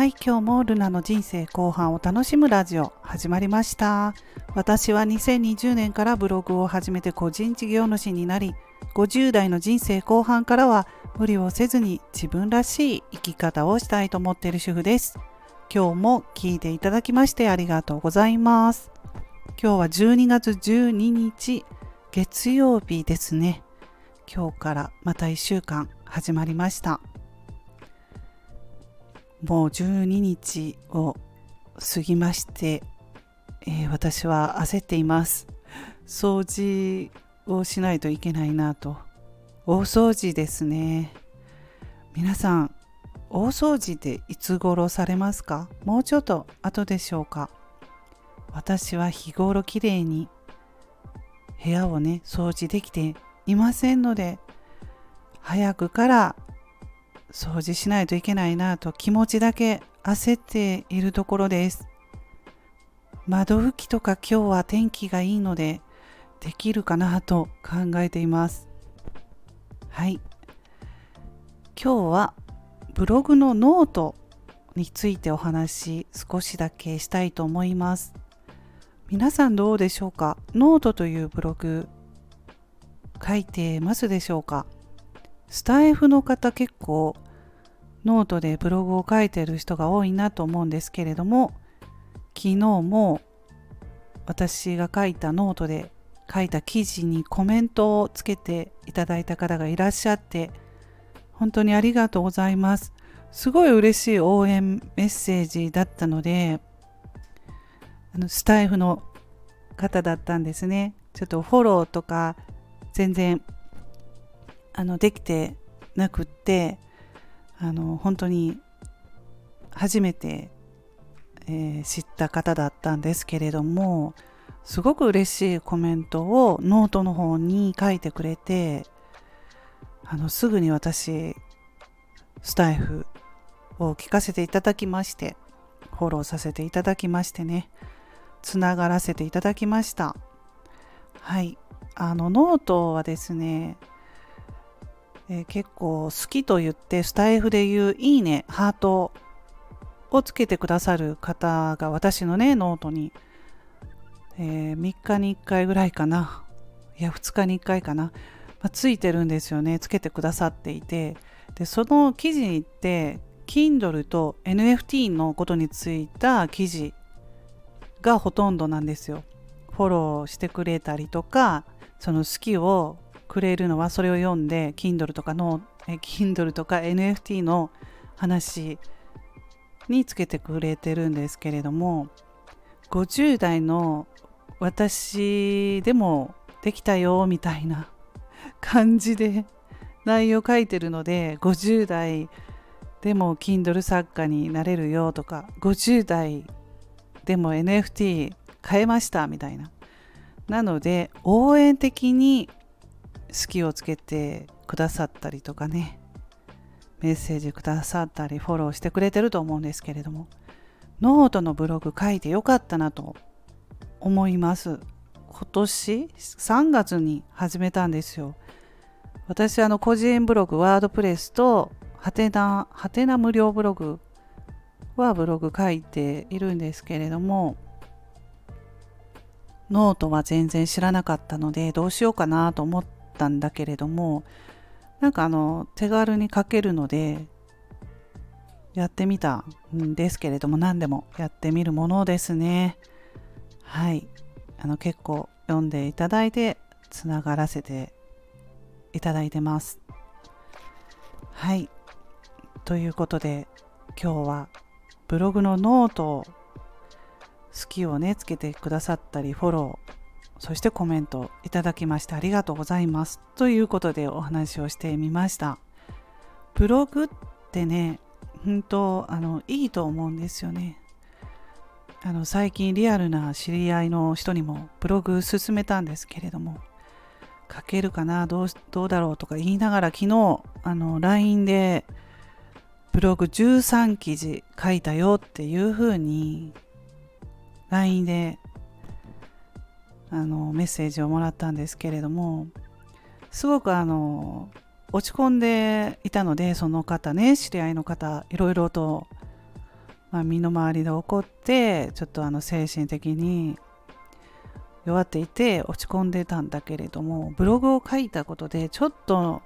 はい今日もルナの人生後半を楽しむラジオ始まりました。私は2020年からブログを始めて個人事業主になり50代の人生後半からは無理をせずに自分らしい生き方をしたいと思っている主婦です。今日も聞いていただきましてありがとうございます。今日は12月12日月曜日ですね。今日からまた1週間始まりました。もう12日を過ぎまして、えー、私は焦っています。掃除をしないといけないなと。大掃除ですね。皆さん大掃除っていつ頃されますか？もうちょっと後でしょうか？私は日頃きれいに部屋をね掃除できていませんので早くから掃除しないといけないなと気持ちだけ焦っているところです。窓拭きとか今日は天気がいいのでできるかなと考えています。はい。今日はブログのノートについてお話し少しだけしたいと思います。皆さんどうでしょうか？ノートというブログ書いてますでしょうか？スタイフの方結構ノートでブログを書いてる人が多いなと思うんですけれども昨日も私が書いたノートで書いた記事にコメントをつけていただいた方がいらっしゃって本当にありがとうございます。すごい嬉しい応援メッセージだったのであのスタイフの方だったんですね。ちょっとフォローとか全然あのできてなくってあの本当に初めて、えー、知った方だったんですけれどもすごく嬉しいコメントをノートの方に書いてくれてあのすぐに私スタイフを聞かせていただきましてフォローさせていただきましてねつながらせていただきました。はい。あのノートはですねえー、結構好きと言ってスタイフで言ういいね、ハートをつけてくださる方が私のね、ノートに、えー、3日に1回ぐらいかな。いや、2日に1回かな。まあ、ついてるんですよね。つけてくださっていて。で、その記事って、Kindle と NFT のことについた記事がほとんどなんですよ。フォローしてくれたりとか、その好きをくれるのはそれを読んで Kindle とかのえ Kindle とか NFT の話につけてくれてるんですけれども50代の私でもできたよみたいな 感じで内容書いてるので50代でも Kindle 作家になれるよとか50代でも NFT 買えましたみたいな。なので応援的に好きをつけてくださったりとかねメッセージくださったりフォローしてくれてると思うんですけれどもノートのブログ書いてよかったなと思います。今年3月に始めたんですよ。私あの個人ブログ WordPress とハテナハテナ無料ブログはブログ書いているんですけれどもノートは全然知らなかったのでどうしようかなと思ってったんだけれどもなんかあの手軽に書けるのでやってみたんですけれども何でもやってみるものですね。はい。あの結構読んでいただいてつながらせていただいてます。はい。ということで今日はブログのノートを好きをねつけてくださったりフォローそしてコメントいただきましてありがとうございます。ということでお話をしてみました。ブログってね、本当あのいいと思うんですよね。あの最近リアルな知り合いの人にもブログ進めたんですけれども書けるかなどうどうだろうとか言いながら昨日あの LINE でブログ13記事書いたよっていうふうに LINE であのメッセージをもらったんですけれどもすごくあの落ち込んでいたのでその方ね知り合いの方いろいろとまあ、身の回りで起こってちょっとあの精神的に弱っていて落ち込んでたんだけれどもブログを書いたことでちょっと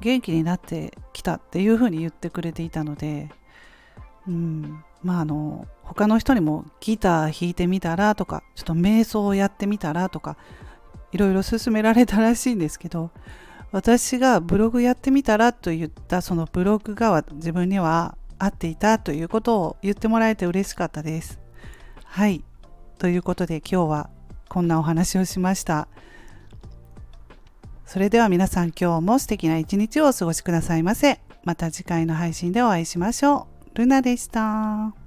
元気になってきたっていうふうに言ってくれていたので、うん、まああの他の人にもギター弾いてみたらとかちょっと瞑想をやってみたらとかいろいろ勧められたらしいんですけど私がブログやってみたらと言ったそのブログが自分には合っていたということを言ってもらえて嬉しかったです。はい。ということで今日はこんなお話をしました。それでは皆さん今日も素敵な一日をお過ごしくださいませ。また次回の配信でお会いしましょう。ルナでした。